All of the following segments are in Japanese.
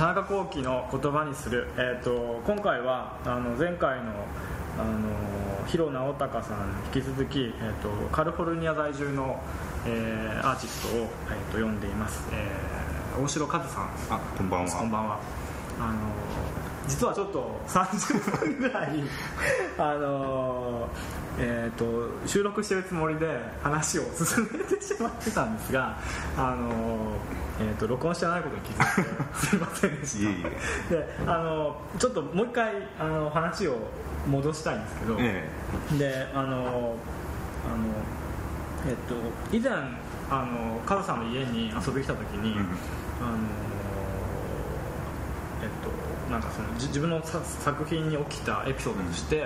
田中幸喜の言葉にする、えーと、今回はあの前回のあの広直隆さん引き続き、えーと、カリフォルニア在住の、えー、アーティストを、えーと、読んでいます、えー、大城和さん。あこんばんは。こんばんは。あの実はちょっと30分ぐらい あのえーと、収録してるつもりで話を進めてしまってたんですが、あのえーと、録音してないことに気づいてすいませんでした。であのちょっともう一回あの話を戻したいんですけど、ええ、であのあの、えっ、と、以前あのカズさんの家に遊びに来た時に、うん、あのえっとなんかその自分の作品に起きたエピソードとして、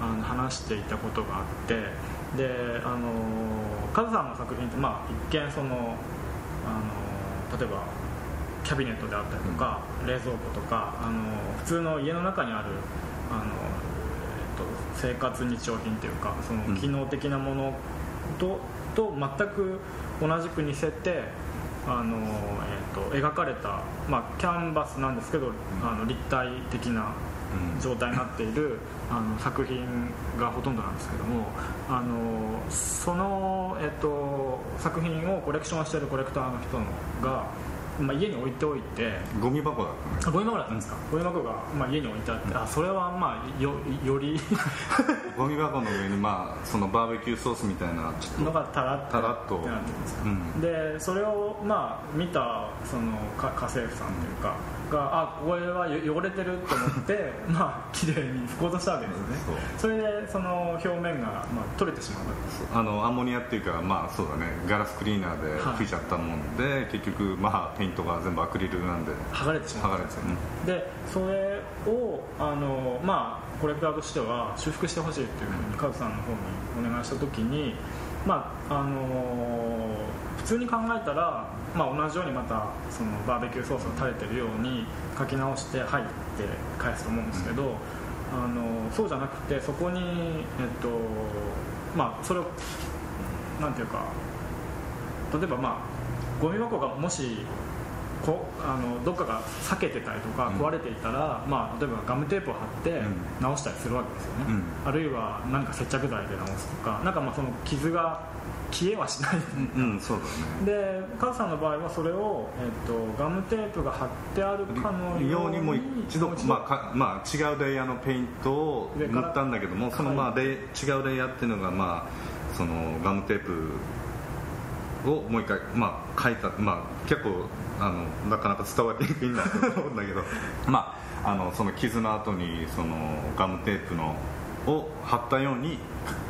うん、あの話していたことがあってであのカズさんの作品って、まあ、一見そのあの例えばキャビネットであったりとか、うん、冷蔵庫とかあの普通の家の中にあるあの、えっと、生活日用品というかその機能的なものと,、と全く同じく似せてあの、えっと、描かれた、まあ、キャンバスなんですけど、あの立体的な状態になっているあの作品がほとんどなんですけどもあのその、えっと、作品をコレクションしているコレクターの人のがまあ、家に置いておいてゴミ箱だったねゴミ箱だったんですか、ゴミ箱が、まあ、家に置いてあって、あそれはまあよより ゴミ箱の上に、まあ、そのバーベキューソースみたいなちょっとのがたらったらっとなってるんですか、うん、でそれを、まあ、見たその家政婦さんというか、うん、があこれは汚れてると思って まあ綺麗に拭こうとしたわけですね。それでその表面が、まあ、取れてしまうあのアンモニアっていうかまあそうだね。ガラスクリーナーで拭い。ちゃったもんで、はい、結局まあペイントが全部アクリルなんで剥がれてしまう。剥がれて、ね、でそれをあのまあコレクターとしては修復してほしいっていうふうにカズさんの方にお願いした時にまああの普通に考えたら、まあ、同じようにまたそのバーベキューソースが垂れてるように書き直して入って返すと思うんですけど、あのそうじゃなくてそこに、えっとまあ、それをなんていうか例えばまあゴミ箱がもしこあのどっかが裂けてたりとか壊れていたら、うん、まあ、例えばガムテープを貼って直したりするわけですよね、うん、あるいは何か接着剤で直すとかなんかまあその傷が消えはしない、うん、そうだね。でカズさんの場合はそれを、えーと、ガムテープが貼ってあるかのようにもう一度。まあまあ、違うレイヤーのペイントを塗ったんだけどもその、まあ、レ違うレイヤーっていうのが、まあ、そのガムテープをもう一回、まあ、書いた、まあ、結構あのなかなか伝わりにくいんだと思うんだけど。まああのその傷の後にそのガムテープのを貼ったように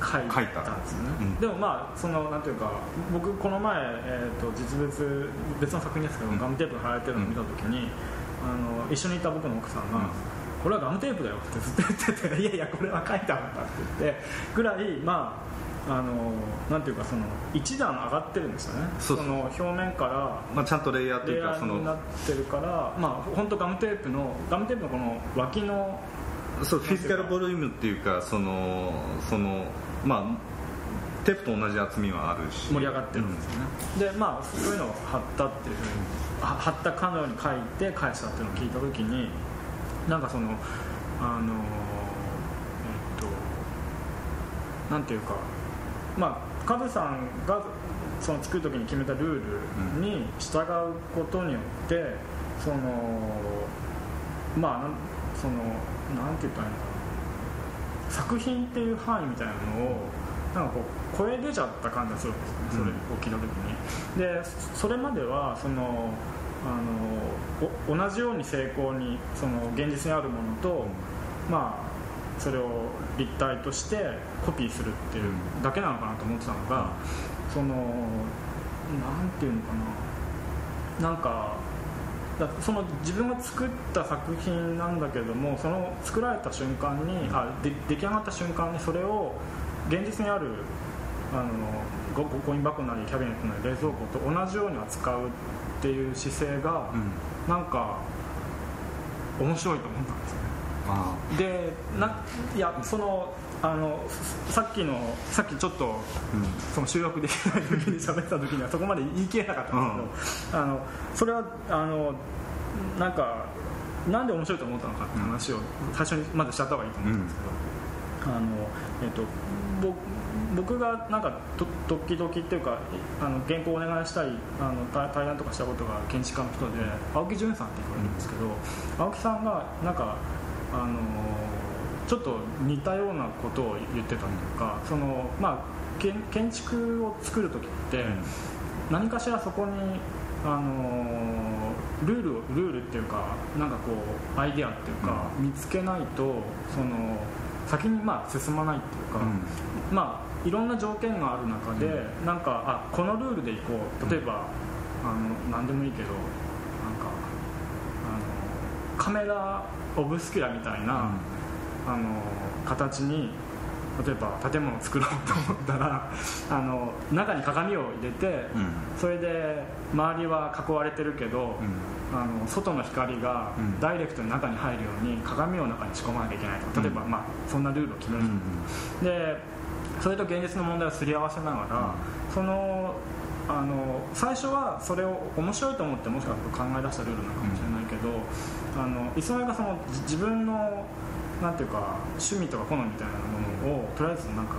書いたんですね、うん、でもまあそのなんていうか僕この前、えーと、実物別の作品ですけど、うん、ガムテープが貼られてるのを見た時に、あの一緒にいた僕の奥さんが、これはガムテープだよってずっと言ってて いやいやこれは書いてあったって言って。ぐらいまああのなんていうかその一段上がってるんですよね。その表面から、まあ、ちゃんとレイヤーというかそのになってるからまあ本当ガムテープのガムテープのこの脇のそうフィジカルボリュームっていうかそのそのまあテープと同じ厚みはあるし。盛り上がってるんですよね、うん、でまあそういうのを貼ったっていうふうに貼ったかのように書いて返したっていうのを聞いた時になんかそのあのえっとなんていうかまあカズさんがその作る時に決めたルールに従うことによって、そのまあそのなんて言ったらいいのかな作品っていう範囲みたいなのをなんかこう超え出ちゃった感じがするんです、それを聞いた時に。でそれまではそのあの同じように成功にその現実にあるものと、まあそれを立体としてコピーするっていうだけなのかなと思ってたのがそのなんていうのかな。なんかその自分が作った作品なんだけれどもその作られた瞬間にあで出来上がった瞬間にそれを現実にあるあのゴゴミ箱なりキャビネットなり冷蔵庫と同じように扱うっていう姿勢が、うん、なんか面白いと思ったんですよね。でないやそのあのさっきのさっきちょっと、うん、その収録できない時に喋った時にはそこまで言い切れなかったんですけど、うん、あのそれはあのなんかなんで面白いと思ったのかって話を最初にまずしちゃった方がいいと思うんですけど、あのえっと僕がなんか時々っていうかあの原稿をお願いしたいあの対談とかしたことが建築家の人で青木淳さんって言われるんですけど、青木さんがなんかあのちょっと似たようなことを言ってたというかその、まあ、建建築を作る時って何かしらそこにあのルールルールっていうかなんかこうアイデアっていうか、見つけないとその先にまあ進まないっていうか、うん、まあいろんな条件がある中で、うん、なんかあこのルールでいこう。例えば、うん、あの何でもいいけどなんかあのカメラオブスキュラみたいな、あの形に例えば建物を作ろうと思ったら あの中に鏡を入れて、うん、それで周りは囲われてるけど、うん、あの外の光がダイレクトに中に入るように鏡を中に仕込まなきゃいけないと。例えば、まあ、そんなルールを決める、うん、でそれと現実の問題をすり合わせながら、そのあの最初はそれを面白いと思ってもしかすると考え出したルールなのかもしれないけど、あのいつの間にかその自分のなんていうか趣味とか好みみたいなものをとりあえずなんか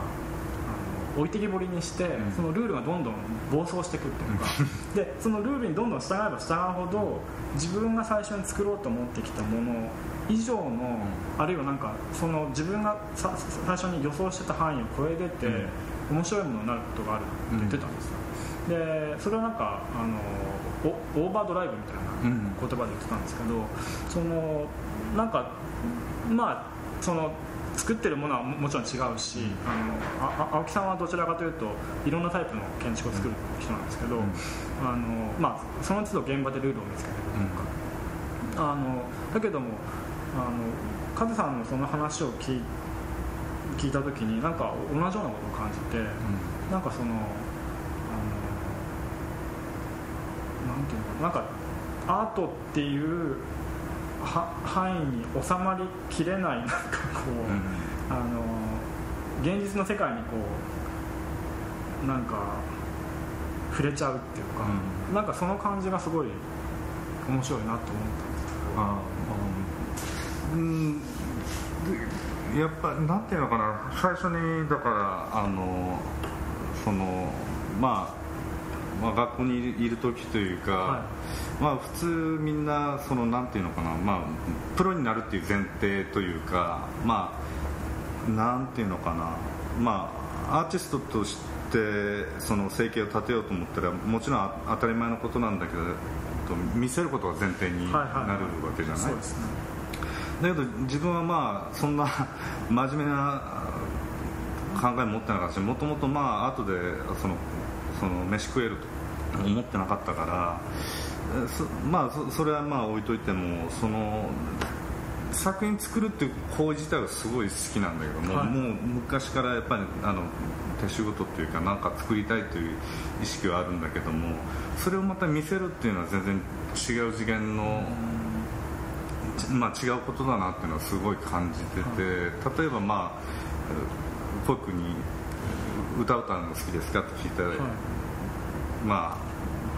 置いてきぼりにして、うん、そのルールがどんどん暴走していくっていうかでそのルールにどんどん従えば従うほど自分が最初に作ろうと思ってきたもの以上の、うん、あるいはなんかその自分がさ最初に予想してた範囲を超えてて、うん、面白いものになることがあるって言ってたんですよ、でそれはなんかあのオーバードライブみたいな言葉で言ってたんですけど、そのなんかまあその作ってるものはもちろん違うし、あの青木さんはどちらかというといろんなタイプの建築を作る人なんですけど、あのまあ、その都度現場でルールを見つけてるというか、あのだけどもあのカズさんのその話を聞い聞いた時になんか同じようなことを感じて、うん、なんかそのあのなんていうのなんかアートっていう範囲に収まりきれないなんかこう、うん、あの現実の世界にこうなんか触れちゃうっていうか、うん、なんかその感じがすごい面白いなと思ったんですけど。あ、うん、やっぱなんていうのかな最初にだからあのそのまあまあ、学校にいる時というか、はい、まあ、普通みんなそのなんていうのかな、まあ、プロになるっていう前提というか、まあ、なんていうのかな、まあ、アーティストとしてその生計を立てようと思ったらもちろん当たり前のことなんだけど見せることが前提になるわけじゃない、はいはい、だけど自分はまあそんな 真面目な考え持ってなかったしもともとまあ後でそのその飯食えると思ってなかったからまあそれはまあ置いといてもその作品作るっていう行為自体はすごい好きなんだけども、はい、もう昔からやっぱりあの手仕事っていうか何か作りたいという意識はあるんだけどもそれをまた見せるっていうのは全然違う次元の、まあ、違うことだなっていうのはすごい感じてて、例えばまあ僕に歌歌うの好きですかって聞いたら、はい、まあ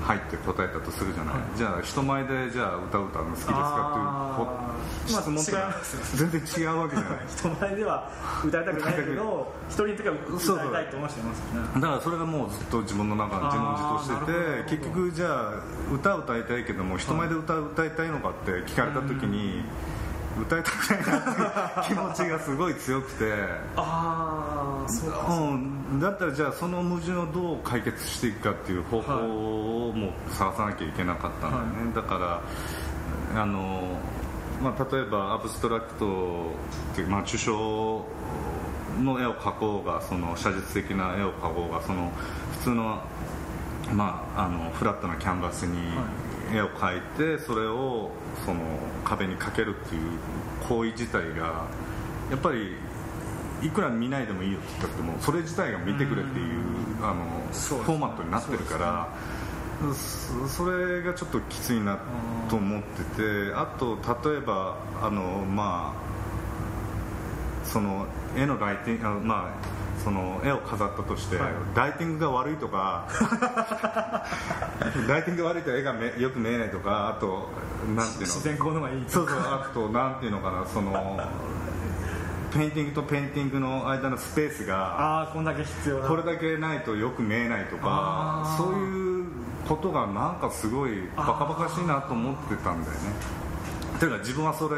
入って答えたとするじゃない、はい、じゃあ人前でじゃあ歌歌うの好きですかっていう質問って、まあ、全然違うわけじゃない。人前では歌いたくないけど一人の時は歌いたいと思ってますよね。だからそれがもうずっと自分の中自問自答してて結局じゃあ歌歌いたいけども人前で歌歌いたいのかって聞かれた時に、歌いたくないなっていう気持ちがすごい強くて。ああそううん、だったらじゃあその矛盾をどう解決していくかっていう方法をもう探さなきゃいけなかったんだよね、はい、だからあの、まあ、例えばアブストラクトっていう、まあ、抽象の絵を描こうがその写実的な絵を描こうがその普通の,、まあ、あのフラットなキャンバスに絵を描いてそれをその壁にかけるっていう行為自体がやっぱりいくら見ないでもいいよって言ってもそれ自体が見てくれっていうあのフォーマットになってるからそれがちょっときついなと思っててあと例えばあのまあその絵のライティングまあその絵を飾ったとして、はい、ライティングが悪いとか ライティングが悪いと絵がよく見えないとかあとなんていうの？自然光のがいいそうそうあとなんていうのかな？そのペインティングとペインティングの間のスペースがあこんだけ必要これだけないとよく見えないとかそういうことがなんかすごいバカバカしいなと思ってたんだよね。ていうか自分はそれ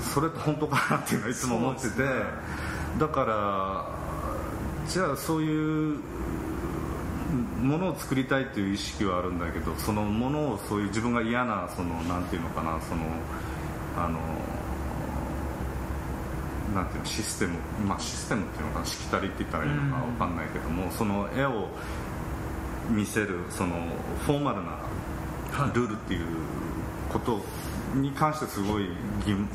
それって本当かなっていうのはいつも思ってて、ね、だからじゃあそういうものを作りたいという意識はあるんだけどそのものをそういう自分が嫌なそのなんていうのかなそのあのなんていうのシステム、まあ、システムっていうのかなしきたりって言ったらいいのか分かんないけども、その絵を見せるそのフォーマルなルールっていうことに関してすごい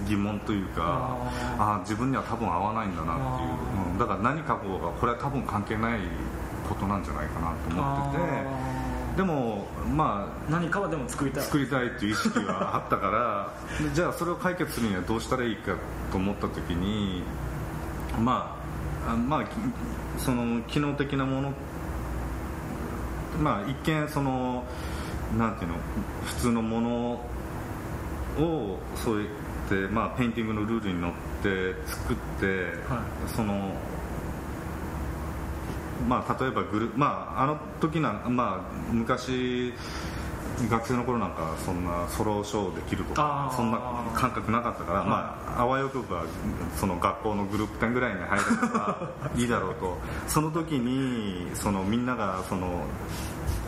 疑問というかああ自分には多分合わないんだなっていう、うん、だから何書こうがこれは多分関係ないことなんじゃないかなと思ってて。でもまあ何かはでも作りたい。作りたいっていう意識はあったから じゃあそれを解決するにはどうしたらいいかと思った時にまあまあその機能的なものまあ一見そのなんていうの普通のものをそうやって、まあ、ペインティングのルールに乗って作って、はい、そのまあ、例えばグル、まあ、あの時な、まあ、昔学生の頃なんかそんな solo show できるとかそんな感覚なかったから、まあ、あわよくばその学校のグループ展ぐらいに入れば いいだろうと。その時にそのみんながその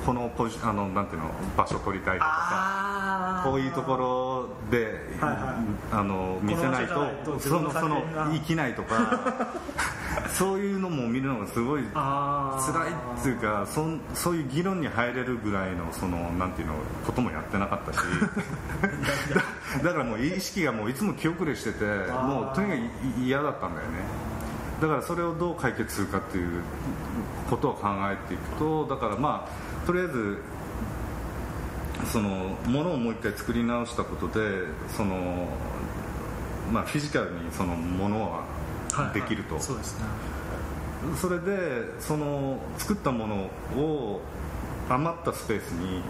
このポジあのなんていうの場所取りたいとかさこういうところで、はいはい、あの見せないとそのその生きないとか そういうのも見るのがすごい辛いっていうかそそういう議論に入れるぐらいのそのなんていうのこともやってなかったし。だからもう意識がもういつも気遅れしててもうとにかく嫌だったんだよね。だからそれをどう解決するかっていうことを考えていくとだからまあとりあえずそのものをもう一回作り直したことでその、まあ、フィジカルにそのものはできると、はいはい、そうですね。それでその作ったものを余ったスペースに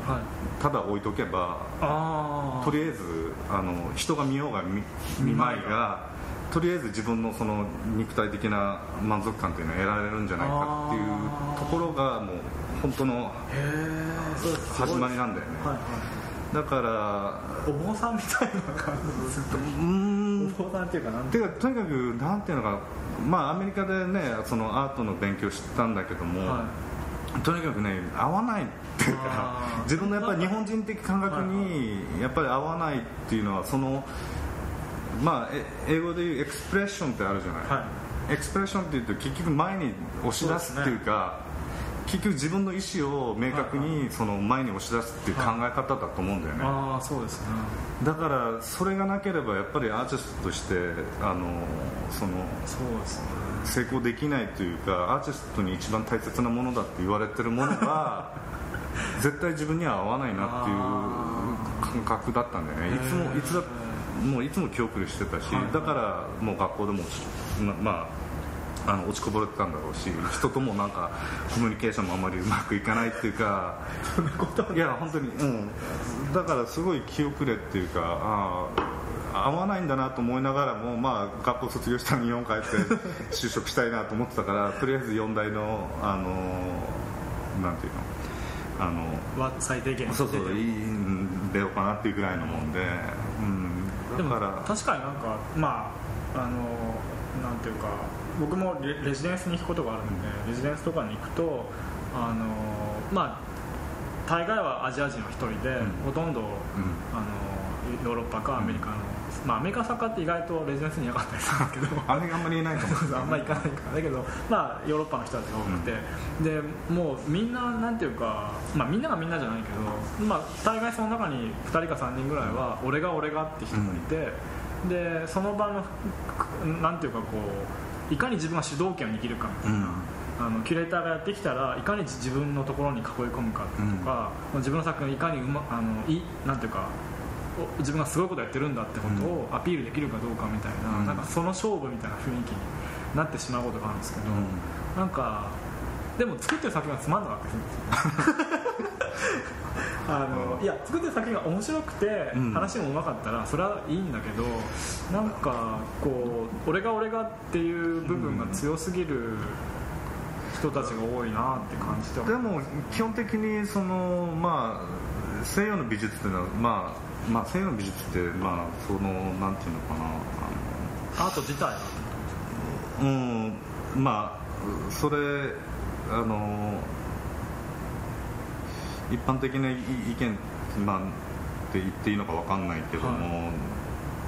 ただ置いとけば、はい、とりあえずあの人が見ようが見見まいがとりあえず自分のその肉体的な満足感というのを得られるんじゃないかっていうところがもう本当の始まりなんだよね、はいはい、だからお坊さんみたいな感じずっとうん。お坊さんっていうかなんていうかとにかくなんていうのかまあアメリカでねそのアートの勉強したんだけども、はい、とにかくね合わないっていうか自分のやっぱり日本人的感覚にやっぱり合わないっていうのはそのまあ英語で言うエクスプレッションってあるじゃない、はい、エクスプレッションっていうと結局前に押し出すっていうか結局自分の意思を明確にその前に押し出すっていう考え方だと思うんだよね、ああそうですね。だからそれがなければやっぱりアーティストとしてあのそのそうですね。成功できないというかアーティストに一番大切なものだって言われてるものが 絶対自分には合わないなっていう感覚だったんだよね。いつもいつだもういつも記憶してたし、だからもう学校でもまああの落ちこぼれてたんだろうし人ともなんかコミュニケーションもあんまりうまくいかないっていうか そんなことい。や本当にうん。だからすごい気遅れっていうかああ合わないんだなと思いながらも、まあ、学校卒業したら日本帰って 就職したいなと思ってたからとりあえず4大のあのなんていうのあの最低限そうそういいん出ようかなっていうぐらいのもんで、うん、だから確かになんかまああのなんていうか僕もレジデンスに行くことがあるんでレジデンスとかに行くとあのまあ大概はアジア人は1人で、うん、ほとんど、うん、あのヨーロッパかアメリカの、うん、まあ、アメリカサッカーって意外とレジデンスにいなかったりするんですけど。あれあんまり言えないかもあんまり行かないから。だけど、まあ、ヨーロッパの人たちが多くて、でもうみんななんていうか、まあ、みんながみんなじゃないけど、まあ、大概その中に2人か3人ぐらいは、俺が俺がって人がいて、でその場のなんていうかこういかに自分が主導権を握るかみたいな、うん、あのキュレーターがやってきたらいかに自分のところに囲い込むかとか、うん、自分の作品をいかにう、ま、あのいなんていうかお自分がすごいことやってるんだってことをアピールできるかどうかみたいな,、うん。なんかその勝負みたいな雰囲気になってしまうことがあるんですけど、うん。なんかでも作ってる作品がつまんなかったりするんですよ あのいや作ってる作品が面白くて、うん。話もうまかったらそれはいいんだけどなんかこう俺が俺がっていう部分が強すぎる人たちが多いなって感じてでも基本的にそのまあ西洋の美術っていうのはまあまあ西洋の美術ってまあそのなんていうのかなアート自体うん。まあそれあの一般的な意見まあって言っていいのかわかんないけども、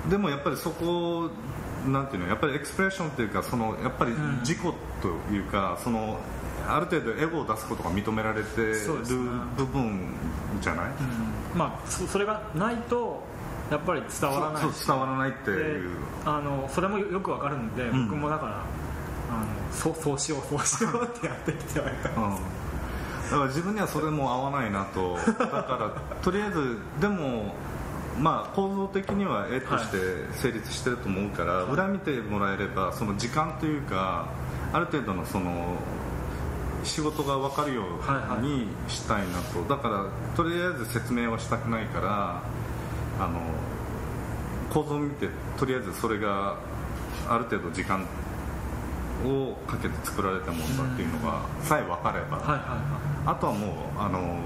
でもやっぱりそこなんていうのやっぱりエクスプレッションっていうかそのやっぱりん。自己というか、そのある程度エゴを出すことが認められてる部分じゃない、うん。まあそそれがないとやっぱり伝わらない。伝わらないってでいう。あのそれもよくわかるんで、ん。僕もだからあのそうそうしようそうしようってやってきてはいたうん。だから自分にはそれも合わないなと。だからとりあえずでもまあ構造的には絵として成立してると思うから、裏見てもらえればその時間というかある程度のその仕事が分かるようにしたいなと、だからとりあえず説明はしたくないからあの構造を見てとりあえずそれがある程度時間をかけて作られたものだっていうのがさえ分かれば、あとはもうあの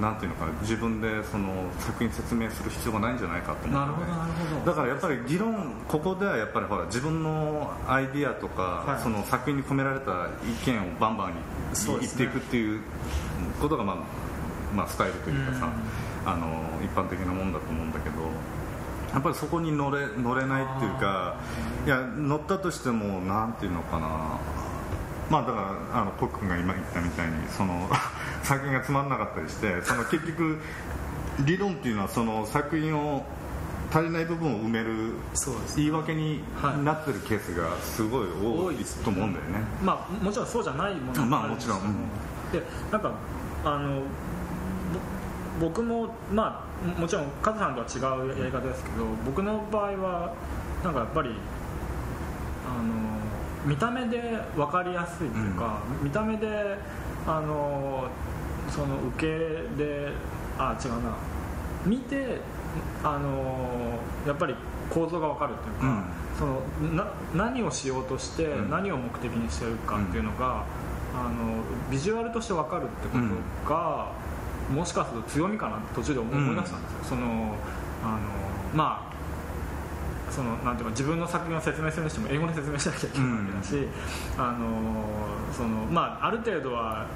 なんていうのかな自分でその作品説明する必要がないんじゃないかと思ういなるほどなるほど。だからやっぱり議論ここではやっぱりほら自分のアイディアとか、はい。その作品に込められた意見をバンバンに言っていくっていうことがまあ、まあ、スタイルというかさ、あの一般的なもんだと思うんだけどやっぱりそこに乗れ乗れないっていうかいや乗ったとしてもなんていうのかな。まあだからあのコックが今言ったみたいにその 作品がつまんなかったりしてその結局理論っていうのはその作品を足りない部分を埋める言い訳にはいなってるケースがすごい多いと思うんだよね。まあもちろんそうじゃないものまあもあるんですけど。もちろん。うん。でなんかあのぼ僕もまあもちろんカズさんとは違うやり方ですけど僕の場合はなんかやっぱりあの見た目で分かりやすいというか、見た目であのその受けであ違うな。見てあのやっぱり構造が分かるというか、うん。そのな何をしようとして、うん。何を目的にしてるかっていうのが、あのビジュアルとして分かるってことが、もしかすると強みかな途中で思い出したんですよ、そのあのまあそのなんていうか自分の作品を説明するにしても英語で説明しなきゃいけないわけだし、あのそのまあ、ある程度は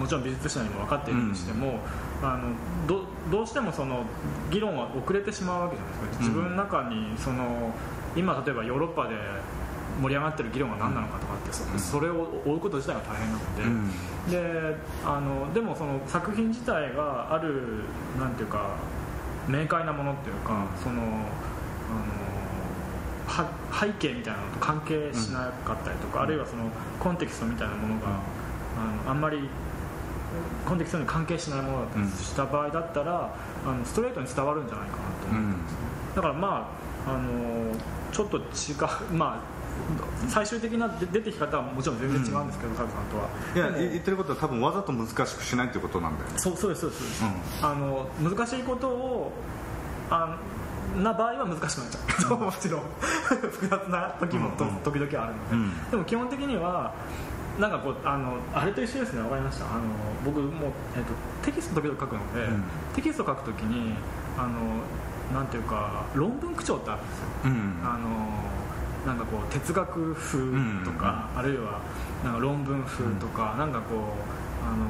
もちろん美術者にも分かっているとしても、あのどどうしてもその議論は遅れてしまうわけじゃないですか。自分の中にその今例えばヨーロッパで盛り上がってる議論が何なのかとかってそ,、れを追うこと自体が大変なので。うん。であのでもその作品自体があるなんていうか明快なものっていうか、そのあのは背景みたいなのと関係しなかったりとか、あるいはそのコンテキストみたいなものが、あのあんまりコンテキストに関係しないものだったりした場合だったら、あのストレートに伝わるんじゃないかなと思って、だからまああのちょっと違うまあ最終的な出出てき方はもちろん全然違うんですけど、カズさんとは。いや言ってることは多分わざと難しくしないってことなんだよね。そうそうですそうです。そうです、うあの難しいことをあな場合は難しくなっちゃう。もちろん。複雑な時もと、うんうん。時々あるので、うん。でも基本的にはなんかこうあのあれと一緒ですねわかりましたあの僕も、えっとテキスト時々書くので、うん。テキスト書くときにあのなんていうか論文口調ってあるんですよ。うん。あのなんかこう哲学風とか、あるいはなんか論文風とか、なんかこうあの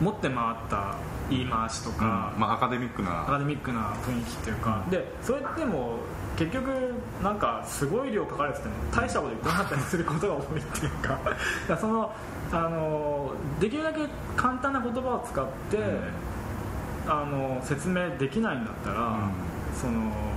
持って回った言い回しとか、まあ、アカデミックアカなデミックな雰囲気っていうか、でそれっても結局なんかすごい量書かれてても大したこと言ってなかったりすることが多いっていうか そのあのできるだけ簡単な言葉を使って、あの説明できないんだったら、うん。そのな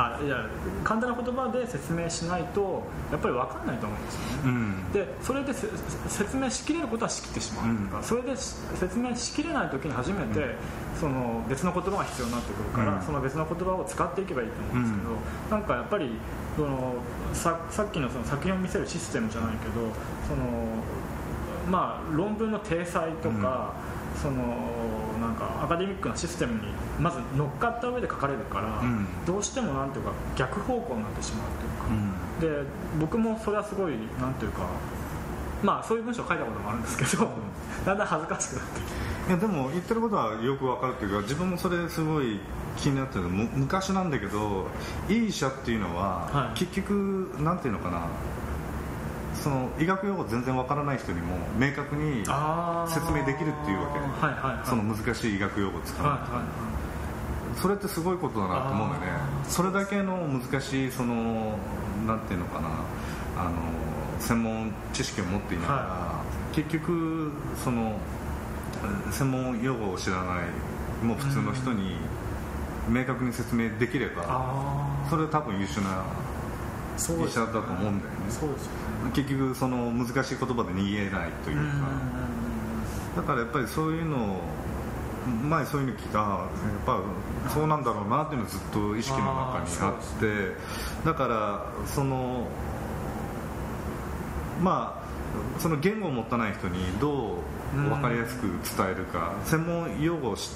あいや簡単な言葉で説明しないとやっぱり分かんないと思うんですよね、うん。でそれでせ説明しきれることはしきってしまうとか、うん。それでし説明しきれない時に初めて、その別の言葉が必要になってくるから、うん。その別の言葉を使っていけばいいと思うんですけど、なんかやっぱりそのささっきのその作品を見せるシステムじゃないけどそのまあ論文の体裁とか、そのなんかアカデミックなシステムにまず乗っかった上で書かれるから、うん。どうしてもなんていうか逆方向になってしまうというか。うん。で僕もそれはすごいなんていうかまあそういう文章を書いたこともあるんですけど、だんだん恥ずかしくなっていやでも言ってることはよくわかるというか自分もそれすごい気になってる昔なんだけどいい医者っていうのは、はい。結局なんていうのかなその医学用語全然わからない人にも明確に説明できるっていうわけ。はいはいはい。その難しい医学用語を使う、はいはいそれってすごいことだなと思うんだよね。それだけの難しいそのなんていうのかな。あの専門知識を持っていながら、は結局その専門用語を知らないもう普通の人に明確に説明できればあそれは多分優秀な医者だと思うんだよね。そうですよね。結局その難しい言葉で逃げないというか、だからやっぱりそういうのを前そういうの聞いたやっぱそうなんだろうなっていうのはずっと意識の中にあってだからそのまあその言語を持たない人にどう分かりやすく伝えるか専門用語をし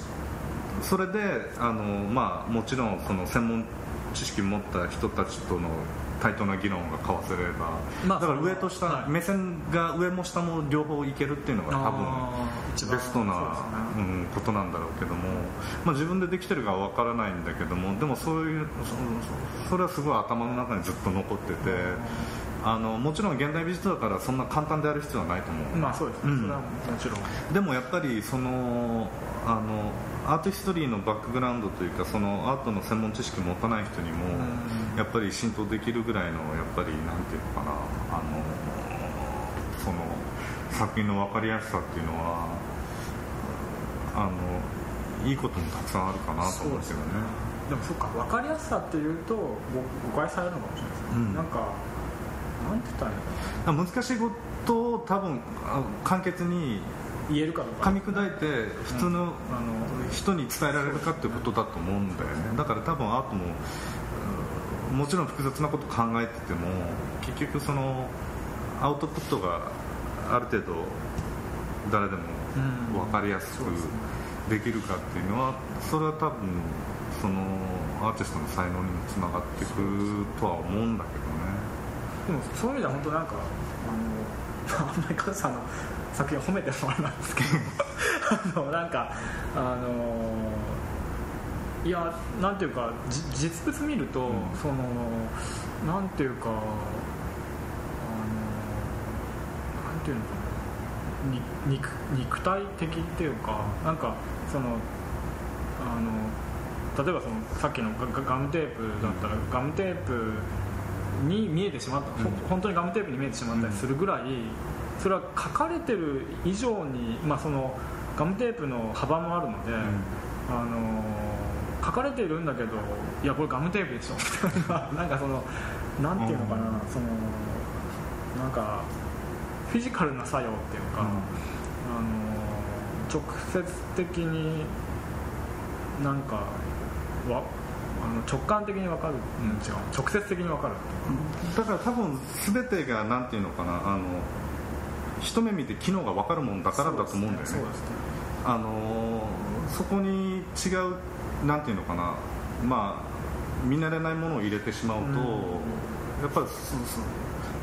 それであの、まあ、もちろんその専門知識を持った人たちとの対等な議論が交わせれば、まあだから上と下、はい。目線が上も下も両方いけるっていうのが多分ベストな、そうね。うん、ことなんだろうけども、まあ、自分でできてるかは分からないんだけどもでもそういうそそれはすごい頭の中にずっと残っててあのもちろん現代美術だからそんな簡単である必要はないと思う、まあそうですね、うんそれはもちろん。でもやっぱりそのあのアートヒストリーのバックグラウンドというかそのアートの専門知識を持たない人にもうん。やっぱり浸透できるぐらいのやっぱりなんていうのかなあのその作品の分かりやすさっていうのはあのいいこともたくさんあるかなと思うんですよね。でもそっか分かりやすさっていうと誤誤解されるのかもしれないです。ね、うん。なんかなんて言ったらいいのか難しいことを多分あ簡潔にな言えるかどうか。噛み砕いて普通のあの人に伝えられるかっていうことだと思うんだよね。だから多分アートもうんもちろん複雑なこと考えてても結局そのアウトプットがある程度誰でも分かりやすくできるかっていうのはそれは多分そのアーティストの才能にもつながっていくとは思うんだけどね。でもそういう意味では本当なんかあんまりカズさんの作品を褒めてもらなんですけどあのなんかあのいやなんていうかじ実物見ると、ん。そのなんていうかあのなんていうのかな。に肉肉体的っていうかなんかそのあの例えばそのさっきのガガガムテープだったら、ガムテープに見えてしまった、ほうん。本当にガムテープに見えてしまったりするぐらい、それは書かれてる以上に、まあ、そのガムテープの幅もあるので、あの書かれているんだけどいやこれガムテープでしょ。みたいななんかそのなんていうのかな、うん。そのなんかフィジカルな作用っていうか、あの直接的になんかわあの直感的に分かる、うん、違う。直接的に分かるだから多分全てがなんていうのかな。あの一目見て機能が分かるもんだからだと思うんだよね。そあのそこに違うなんていうのかな。まあ見慣れないものを入れてしまうと、うん。やっぱり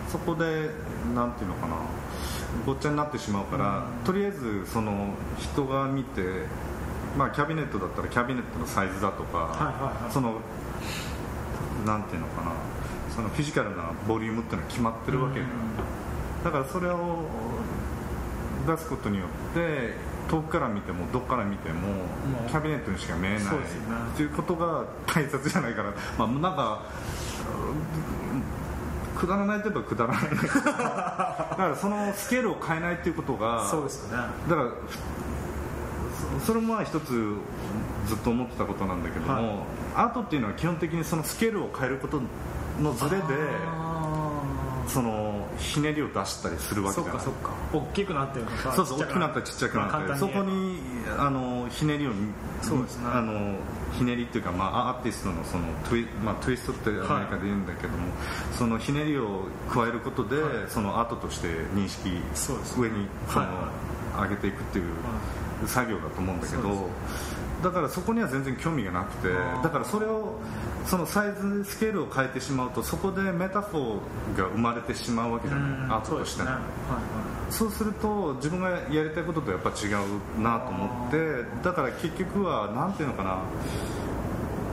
そこでなんていうのかな。ごっちゃになってしまうから、うん。とりあえずその人が見てまあキャビネットだったらキャビネットのサイズだとか、はいはいはい。そのなんていうのかな。そのフィジカルなボリュームっていうのは決まってるわけだからそれを出すことによって遠くから見てもどっから見てもう。キャビネットにしか見えない。ね。っていうことが大切じゃないかな、まあ、なんかうんくだらないといえばくだらない。だからそのスケールを変えないっていうことがそうですよね。だからそそれもまあ一つずっと思ってたことなんだけども、はい。アートっていうのは基本的にそのスケールを変えることのズレでそのひねりを出したりするわけじゃない。そっかそっか。大きくなってるのかそうそう大きくなったりちっちゃくなった。り、まあ、そこにあのひねりをそうです、ね、あのひねりっていうか、まあ、アーティストのそのトゥイ,、まあ、トゥイストってアメリカで言うんだけども、はい、そのひねりを加えることで、はい、そのアートとして認識上にその、はい、上げていくっていう作業だと思うんだけど、だからそこには全然興味がなくてだからそれをそのサイズスケールを変えてしまうとそこでメタフォーが生まれてしまうわけじゃない。アートとしてね、はいはい、そうすると自分がやりたいこととやっぱ違うなと思ってだから結局は何ていうのかな。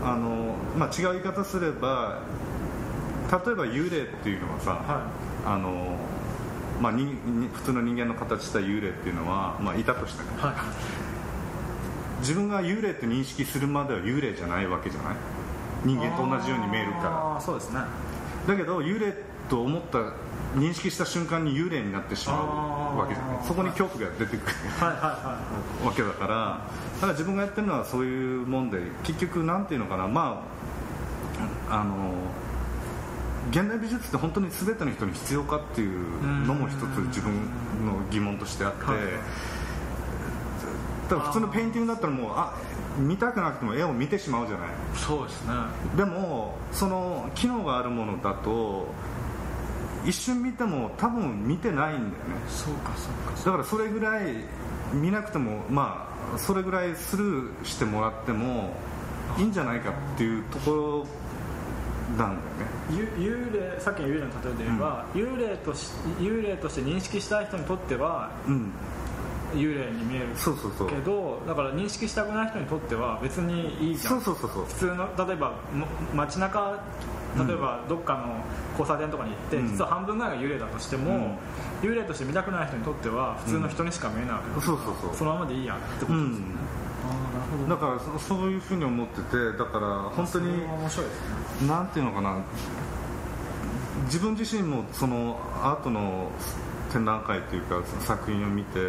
あの、まあ、違う言い方すれば例えば幽霊っていうのはさ、はい、あのまあ、に普通の人間の形した幽霊っていうのは、まあ、いたとしてね、はい。自分が幽霊って認識するまでは幽霊じゃないわけじゃない？人間と同じように見えるから。そうですね。だけど幽霊と思った認識した瞬間に幽霊になってしまうわけじゃない？そこに恐怖が出てくる。はいはい、はい、わけだから。だから自分がやってるのはそういうもんで結局なんていうのかな？まああの現代美術って本当に全ての人に必要かっていうのも一つ自分の疑問としてあって、はい。だ普通のペインティングだったらもうあ見たくなくても絵を見てしまうじゃない。そうですね。でもその機能があるものだと一瞬見ても多分見てないんだよね。そうかそうか。だからそれぐらい見なくてもまあそれぐらいスルーしてもらってもいいんじゃないかっていうところなんだよね。幽霊さっきの幽霊の例えで言えば、うん、幽霊とし幽霊として認識したい人にとっては、うん、幽霊に見えるけどだから認識したくない人にとっては別にいいじゃん。そうそうそう普通の例えば街中例えばどっかの交差点とかに行って、うん、実は半分ぐらいが幽霊だとしても、うん、幽霊として見たくない人にとっては普通の人にしか見えない。わけだから、そうそうそう。そのままでいいやってことですね、だからそういうふうに思っててだから本当に面白いですねなんていうのかな。自分自身もそのアートの展覧会というか作品を見て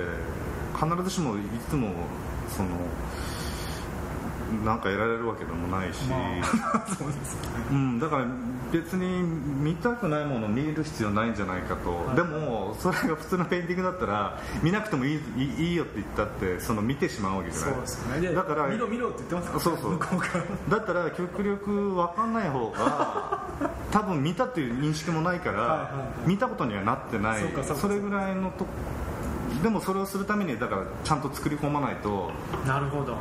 必ずしもいつもそのなんか得られるわけでもないし、まあ、そうですね、うん、だから別に見たくないものを見る必要ないんじゃないかと、はい、でもそれが普通のペインティングだったら見なくてもいいいいよって言ったってその見てしまうわけじゃない？そうですね。だから見ろ見ろって言ってますから、ね、そうそう。だったら極力分かんない方が 多分見たっていう認識もないから、はいはいはい、見たことにはなってない。それぐらいのとでもそれをするためにだからちゃんと作り込まないとなるほど。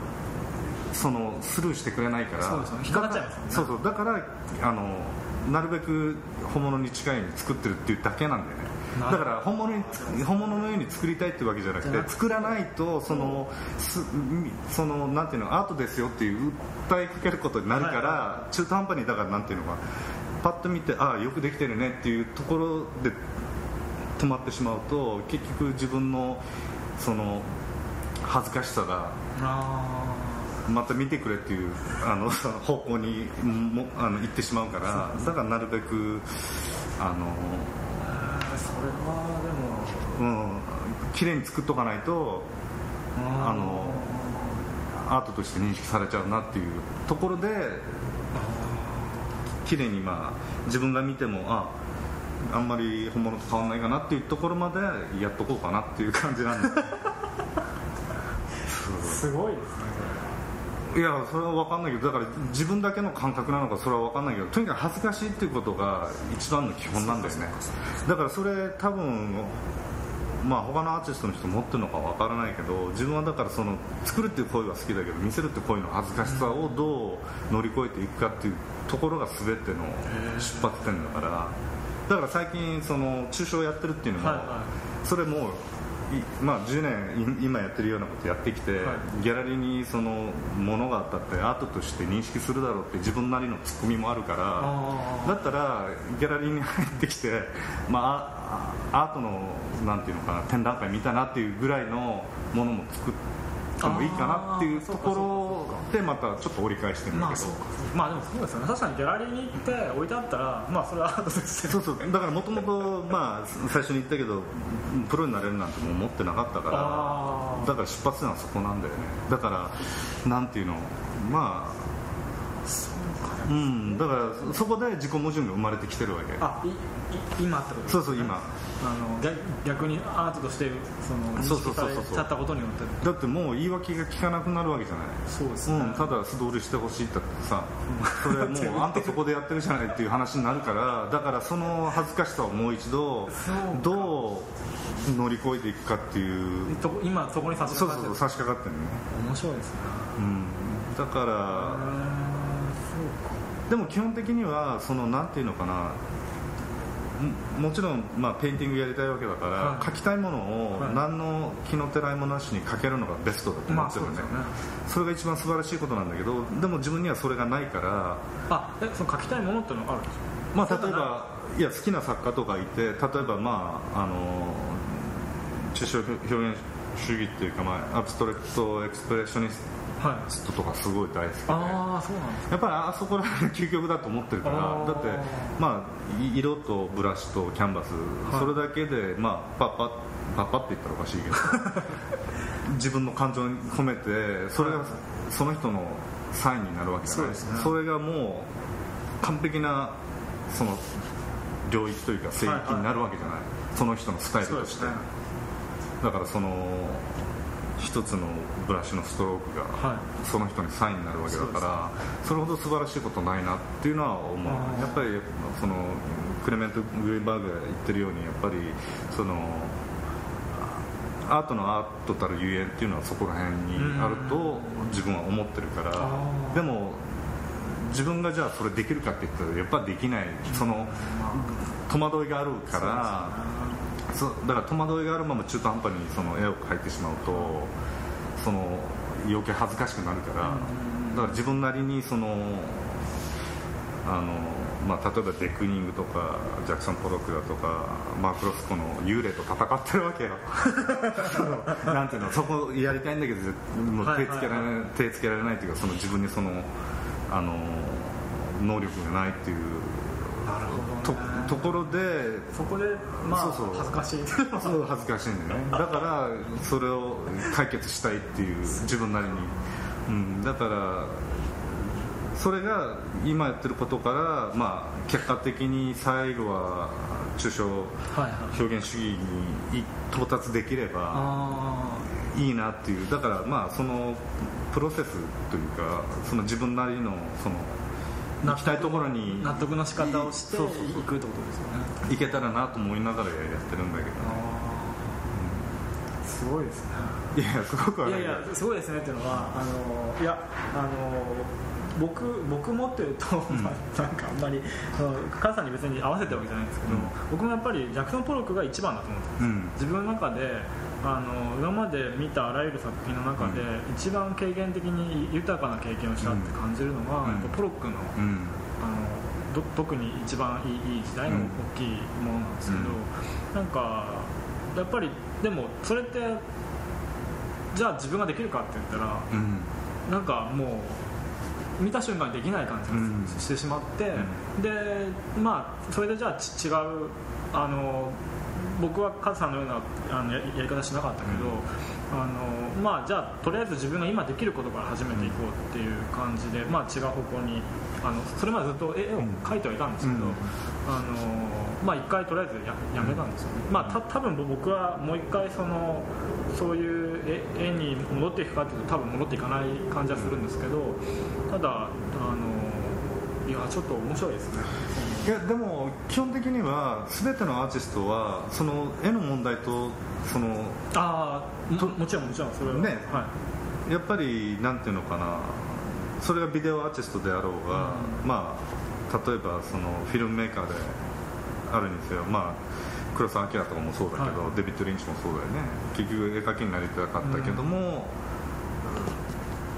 そのスルーしてくれないから。そうです、ね、引っかかっちゃいます、ね、そうそう。だからあのなるべく本物に近いように作ってるっていうだけなんだよね。だから本物に本物のように作りたいってわけじゃなくて作らないとそのすそのなんていうのアートですよっていう訴えかけることになるから、はい、中途半端にだからなんていうのかパッと見てああよくできてるねっていうところで止まってしまうと結局自分のその恥ずかしさがまた見てくれっていうあの方向にもあの行ってしまうからだからなるべくあのそれはでもうん綺麗に作っとかないとあのアートとして認識されちゃうなっていうところで綺麗にまあ自分が見てもああんまり本物と変わらないかなっていうところまでやっとこうかなっていう感じなんで すごいですねいやそれは分かんないけどだから自分だけの感覚なのかそれは分かんないけどとにかく恥ずかしいっていうことが一番の基本なんだよね。だからそれ多分まあ他のアーティストの人持ってるのか分からないけど自分はだからその作るっていう行為は好きだけど見せるっていう行為の恥ずかしさをどう乗り越えていくかっていうところが全ての出発点だから。だから最近その抽象をやってるっていうのも、それもまあ、10年今やってるようなことやってきて、はい、ギャラリーにそのものがあったってアートとして認識するだろうって自分なりのツッコミもあるからだったらギャラリーに入ってきて、まあ、アートのなんていうのかな展覧会見たなっていうぐらいのものも作ってもいいかなっていうところでまたちょっと折り返してるんだけど、まあ、まあでもそうですよね。確かにギャラリーに行って置いてあったらまあそれはアートです そうそう。だからもともとまあ最初に言ったけどプロになれるなんてもう思ってなかったからだから出発点はそこなんだよね。だからなんていうのまあそうんだからそこで自己矛盾が生まれてきてるわけ。あ今ってことですそうそう今あの逆逆にアートとしてその認識されちゃったことによって。だってもう言い訳が聞かなくなるわけじゃない。そうですね、うん、ただ素通りしてほしいってさ、それはもう あんたそこでやってるじゃないっていう話になるからだからその恥ずかしさをもう一度どう乗り越えていくかっていう。と今そこに差し掛かってる。そうそう差し掛かってるね、面白いですね。うん、だからでも基本的にはそのなんていうのかなももちろん、まあ、ペインティングやりたいわけだから、はい。描きたいものをはい。何の気のてらいもなしに描けるのがベストだと思ってるね,、そうですよね。それが一番素晴らしいことなんだけどでも自分にはそれがないからあえその描きたいものっていうのがあるんですか？まあ、例えばいや好きな作家とかいて例えばまああの抽象表現主義っていうか、まあ、アブストラクトエクスプレッショニスはい。トとかすごい大好きで。ああそうなんですやっぱりあそこら辺が究極だと思ってるからだって、まあ、い色とブラシとキャンバス、はい。それだけで、まあ、パッパッパッパって言ったらおかしいけど 自分の感情に込めてそれがその人のサインになるわけじゃない。ですね。それがもう完璧なその領域というか聖域になるわけじゃない、その人のスタイルとして、ね。だからその一つのブラシのストロークがはい。その人にサインになるわけだからそれほど素晴らしいことないなっていうのは思う。やっぱりそのクレメント・グリーンバーグが言ってるようにやっぱりそのアートのアートたるゆえんっていうのはそこら辺にあると自分は思ってるから。でも自分がじゃあそれできるかって言ったらやっぱできない。その戸惑いがあるからそうだから戸惑いがあるまま中途半端にその絵を描いてしまうとその余計恥ずかしくなるからだから自分なりにそのあの、まあ、例えばデクニングとかジャクソン・ポロックだとかマーク・ロスコの幽霊と戦ってるわけよ。なんていうのそこやりたいんだけどもうはい手つけられない、手つけられないっていうかその自分にそのあの能力がないっていうなるとほど、ね、ところでそこでまあそうそう。恥ずかしい。そう恥ずかしいんだよね。だからそれを解決したいっていう自分なりに、うん、だからそれが今やってることから、まあ、結果的に最後は抽象表現主義に到達できればあいいなっていう。だからまあそのプロセスというかその自分なりのその納得行きたいところに納得の仕方をしていくってことですよね。行けたらなと思いながらやってるんだけど。ねあー。すごいですね。いやすごくはい。やいやすごいですねっていうのはあのいやあの僕僕もっていうと、まあ、なんかあんまり母さんに別に合わせてるわけじゃないんですけど、うん。僕もやっぱりジャクソン・ポロックが一番だと思ってます、うん。自分の中であの今まで見たあらゆる作品の中で、一番経験的に豊かな経験をしたって感じるのは、うん。やっぱポロックのうん。あのど特に一番いい時代のうん大きいものなんですけど、なんかやっぱりでもそれってじゃあ自分ができるかって言ったらうん。なんかもう見た瞬間にできない感じがうん。してしまって、でまあそれでじゃあち違うあの僕はカズさんのようなあのややり方しなかったけど、あのまあじゃあとりあえず自分が今できることから始めていこうっていう感じで、まあ違う方向にあのそれまでずっと絵を描いてはいたんですけど、うんあのまあ一回とりあえずややめたんですよね、まあた多分僕はもう一回そのそういう絵絵に戻っていくかっていうと多分戻っていかない感じはするんですけどただあのいやちょっと面白いですねいやでも基本的には全てのアーティストはその絵の問題とそのああももちろんもちろんそれは。ね。はやっぱりなんていうのかな。それがビデオアーティストであろうが、まあ例えばそのフィルムメーカーであるにせよまあ黒澤明とかもそうだけど、はい。デビッド・リンチもそうだよね。結局絵描きになりたかったけども、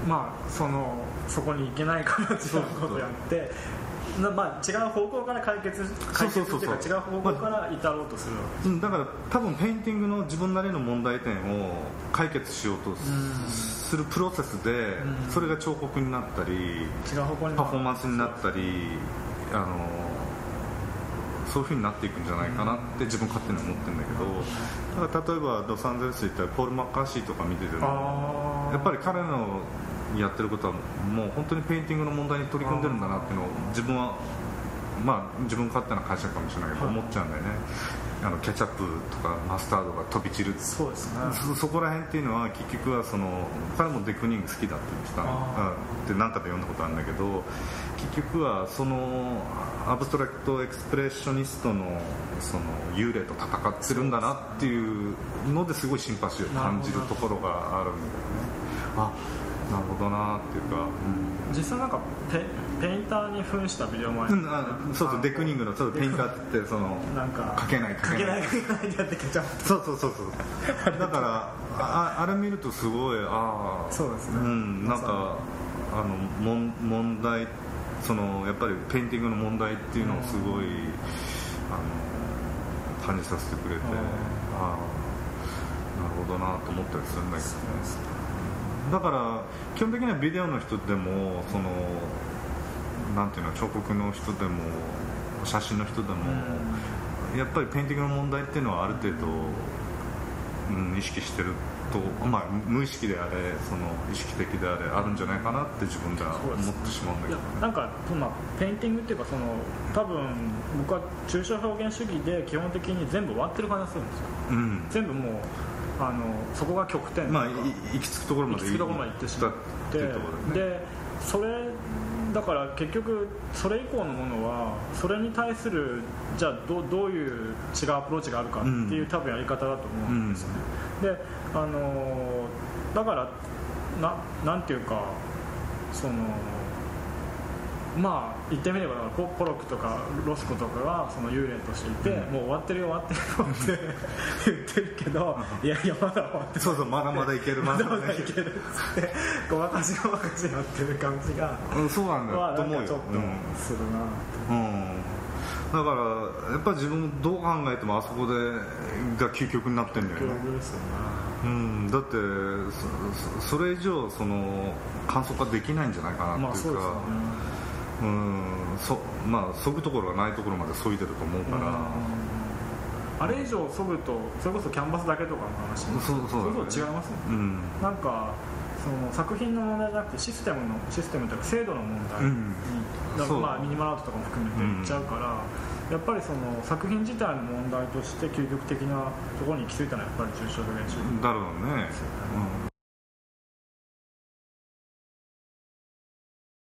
いまあそのそこに行けないから違うことやってなまあ違う方向から解決解決っていうか違う方向から至ろうとするわけ。うんだから多分ペインティングの自分なりの問題点を解決しようとするプロセスでうん。それが彫刻になったり違う方向にパフォーマンスになったりあのそういうふうになっていくんじゃないかなって自分勝手に思ってるんだけどだから例えばロサンゼルス行ったらポール・マッカーシーとか見ててもやっぱり彼のやってることはもう本当にペインティングの問題に取り組んでるんだなっていうのを自分はまあ自分勝手な解釈かもしれないけど思っちゃうんだよね、あのケチャップとかマスタードが飛び散る。そうですね。そそこら辺っていうのは結局はその彼もデクニング好きだって言ってたの。あうん。で何かで読んだことあるんだけど結局はその abstract expressionist のその幽霊と戦ってるんだなっていうのですごいシンパシーを感じるところがあるんだよね。あなるほどなっていうか、実際なんかペペインターに扮したビデオもあるうんあそうそうデクニングのそうペインターって言ってそのなんか書けない書けない。書けないってやってケチャップそうそうそうそう。だからああれ見るとすごいああそうですね。ん、なんかあの問問題そのやっぱりペインティングの問題っていうのをすごい、あの感じさせてくれて、ああなるほどなと思ったりするんだけどねだから基本的にはビデオの人でもそのなんていうの彫刻の人でも写真の人でも、やっぱりペインティングの問題っていうのはある程度、うん、意識してると、まあ、無意識であれその意識的であれあるんじゃないかなって自分では思ってしまうんだけどね。なんかそのペインティングっていうかその多分僕は抽象表現主義で基本的に全部終わってる感じがするんですよ。うん。全部もうあのそこが極点。まあい行き着くところまで行き着くところまで行ってしまってでね。でそれだから結局それ以降のものはそれに対するじゃあどうどういう違うアプローチがあるかっていう、うん。多分やり方だと思うんですよね、であのーだからななんていうかそのまあ言ってみればポポロクとかロスコとかがその幽霊としていて、うん。もう終わってるよ終わってるよって言ってるけどいやいやまだ終わってそうそうまだまだいける。ままだまだいけるっつってごまかしごまかしやってる感じがる、うん、そうなんだ。まあと思うよちょっとするなうん、うん。だからやっぱり自分どう考えてもあそこでが究極になってんだよ教ねね。うん、だってそれ以上その観測ができないんじゃないかなまあっていうか、そうですよねうんそまあそぐところがないところまでそいでると思うから、あれ以上そぐとそれこそキャンバスだけとかの話もそうそうれと違いますね。うん。なんかその作品の問題じゃなくてシステムのシステムというか制度の問題に、うん。まあミニマルアートとかも含めていっちゃうから、やっぱりその作品自体の問題として究極的なところに行き着いたのはやっぱり抽象表現主義だろうね、